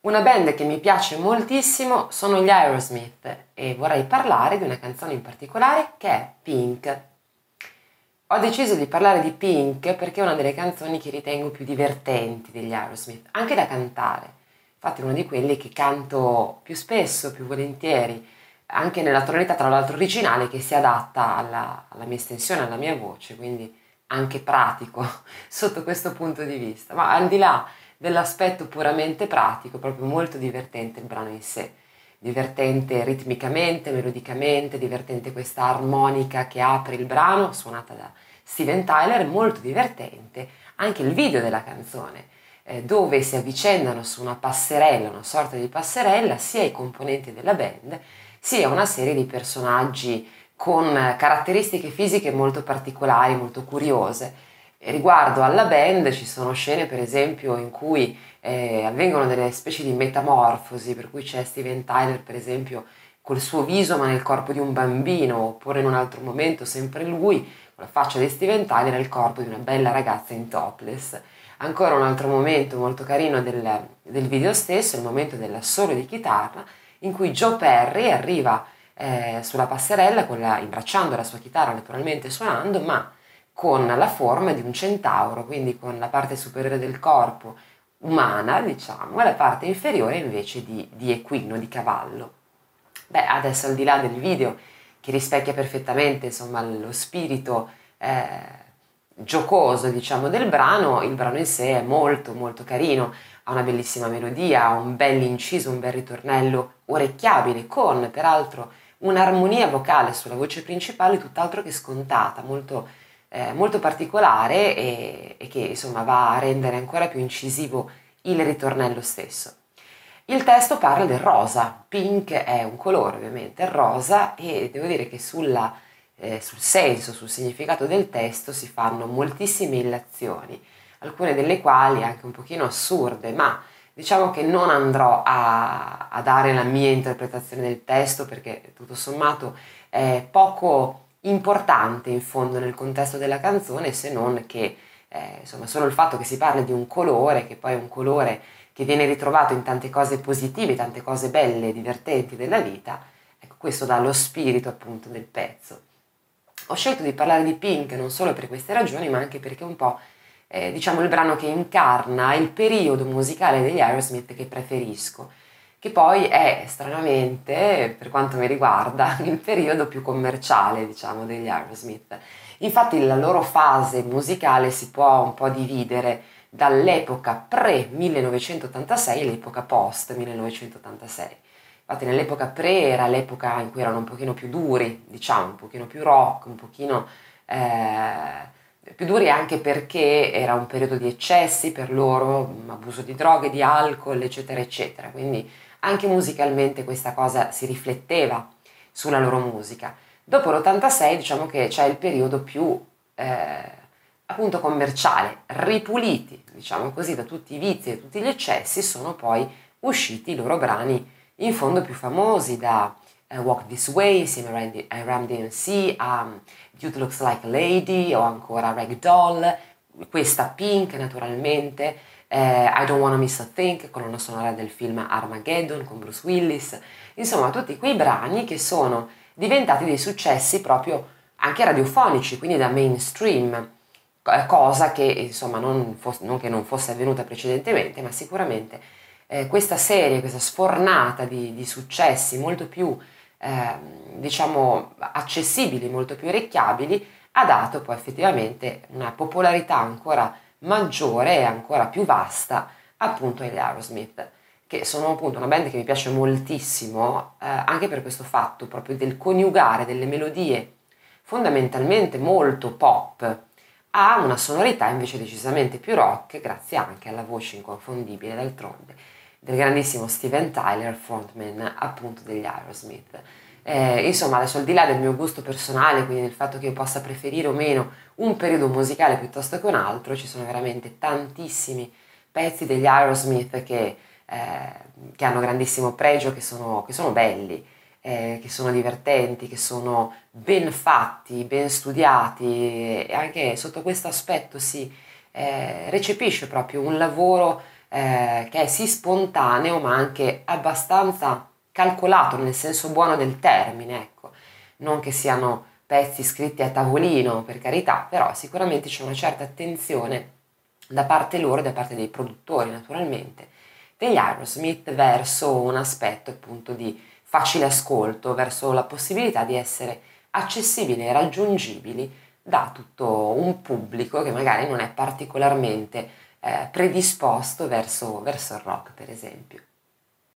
Una band che mi piace moltissimo sono gli Aerosmith e vorrei parlare di una canzone in particolare che è Pink. Ho deciso di parlare di Pink perché è una delle canzoni che ritengo più divertenti degli Aerosmith, anche da cantare. Infatti è uno di quelli che canto più spesso, più volentieri, anche nella tonalità tra l'altro originale che si adatta alla, alla mia estensione, alla mia voce, quindi anche pratico sotto questo punto di vista. Ma al di là dell'aspetto puramente pratico, proprio molto divertente il brano in sé. Divertente ritmicamente, melodicamente, divertente questa armonica che apre il brano, suonata da Steven Tyler, molto divertente anche il video della canzone, eh, dove si avvicendano su una passerella, una sorta di passerella, sia i componenti della band, sia una serie di personaggi con caratteristiche fisiche molto particolari, molto curiose Riguardo alla band ci sono scene per esempio in cui eh, avvengono delle specie di metamorfosi, per cui c'è Steven Tyler per esempio col suo viso ma nel corpo di un bambino, oppure in un altro momento sempre lui con la faccia di Steven Tyler nel corpo di una bella ragazza in topless. Ancora un altro momento molto carino del, del video stesso, il momento dell'assolo di chitarra, in cui Joe Perry arriva eh, sulla passerella la, imbracciando la sua chitarra, naturalmente suonando, ma con la forma di un centauro, quindi con la parte superiore del corpo umana, diciamo, e la parte inferiore invece di, di equino, di cavallo. Beh, adesso al di là del video che rispecchia perfettamente insomma, lo spirito eh, giocoso diciamo, del brano, il brano in sé è molto molto carino, ha una bellissima melodia, ha un bel inciso, un bel ritornello orecchiabile con peraltro un'armonia vocale sulla voce principale tutt'altro che scontata, molto eh, molto particolare e, e che insomma va a rendere ancora più incisivo il ritornello stesso. Il testo parla del rosa, pink è un colore ovviamente, è rosa e devo dire che sulla, eh, sul senso, sul significato del testo si fanno moltissime illazioni, alcune delle quali anche un pochino assurde, ma diciamo che non andrò a, a dare la mia interpretazione del testo perché tutto sommato è poco importante in fondo nel contesto della canzone se non che eh, insomma solo il fatto che si parli di un colore che poi è un colore che viene ritrovato in tante cose positive, tante cose belle, divertenti della vita, ecco questo dà lo spirito appunto del pezzo. Ho scelto di parlare di Pink non solo per queste ragioni ma anche perché è un po' eh, diciamo il brano che incarna il periodo musicale degli Aerosmith che preferisco che poi è stranamente, per quanto mi riguarda, il periodo più commerciale, diciamo, degli Aerosmith. Infatti la loro fase musicale si può un po' dividere dall'epoca pre-1986 all'epoca post-1986. Infatti nell'epoca pre era l'epoca in cui erano un pochino più duri, diciamo, un pochino più rock, un pochino eh, più duri anche perché era un periodo di eccessi per loro, abuso di droghe, di alcol, eccetera, eccetera. Quindi anche musicalmente questa cosa si rifletteva sulla loro musica. Dopo l'86 diciamo che c'è il periodo più eh, appunto commerciale, ripuliti, diciamo così, da tutti i vizi e tutti gli eccessi, sono poi usciti i loro brani in fondo più famosi da uh, Walk This Way, insieme a Ram DMC, a um, Dude Looks Like a Lady o ancora Ragdoll, questa Pink naturalmente, eh, I Don't Wanna Miss a Thing, colonna sonora del film Armageddon con Bruce Willis, insomma tutti quei brani che sono diventati dei successi proprio anche radiofonici, quindi da mainstream, eh, cosa che insomma non, fosse, non non fosse avvenuta precedentemente, ma sicuramente eh, questa serie, questa sfornata di, di successi molto più eh, diciamo accessibili, molto più orecchiabili, ha dato poi effettivamente una popolarità ancora maggiore e ancora più vasta appunto agli Aerosmith che sono appunto una band che mi piace moltissimo eh, anche per questo fatto proprio del coniugare delle melodie fondamentalmente molto pop a una sonorità invece decisamente più rock grazie anche alla voce inconfondibile d'altronde del grandissimo Steven Tyler frontman appunto degli Aerosmith eh, insomma, adesso al di là del mio gusto personale, quindi del fatto che io possa preferire o meno un periodo musicale piuttosto che un altro, ci sono veramente tantissimi pezzi degli Aerosmith che, eh, che hanno grandissimo pregio, che sono, che sono belli, eh, che sono divertenti, che sono ben fatti, ben studiati e anche sotto questo aspetto si eh, recepisce proprio un lavoro eh, che è sì spontaneo ma anche abbastanza calcolato nel senso buono del termine, ecco, non che siano pezzi scritti a tavolino per carità, però sicuramente c'è una certa attenzione da parte loro, da parte dei produttori naturalmente, degli Aerosmith verso un aspetto appunto di facile ascolto, verso la possibilità di essere accessibili e raggiungibili da tutto un pubblico che magari non è particolarmente eh, predisposto verso, verso il rock, per esempio.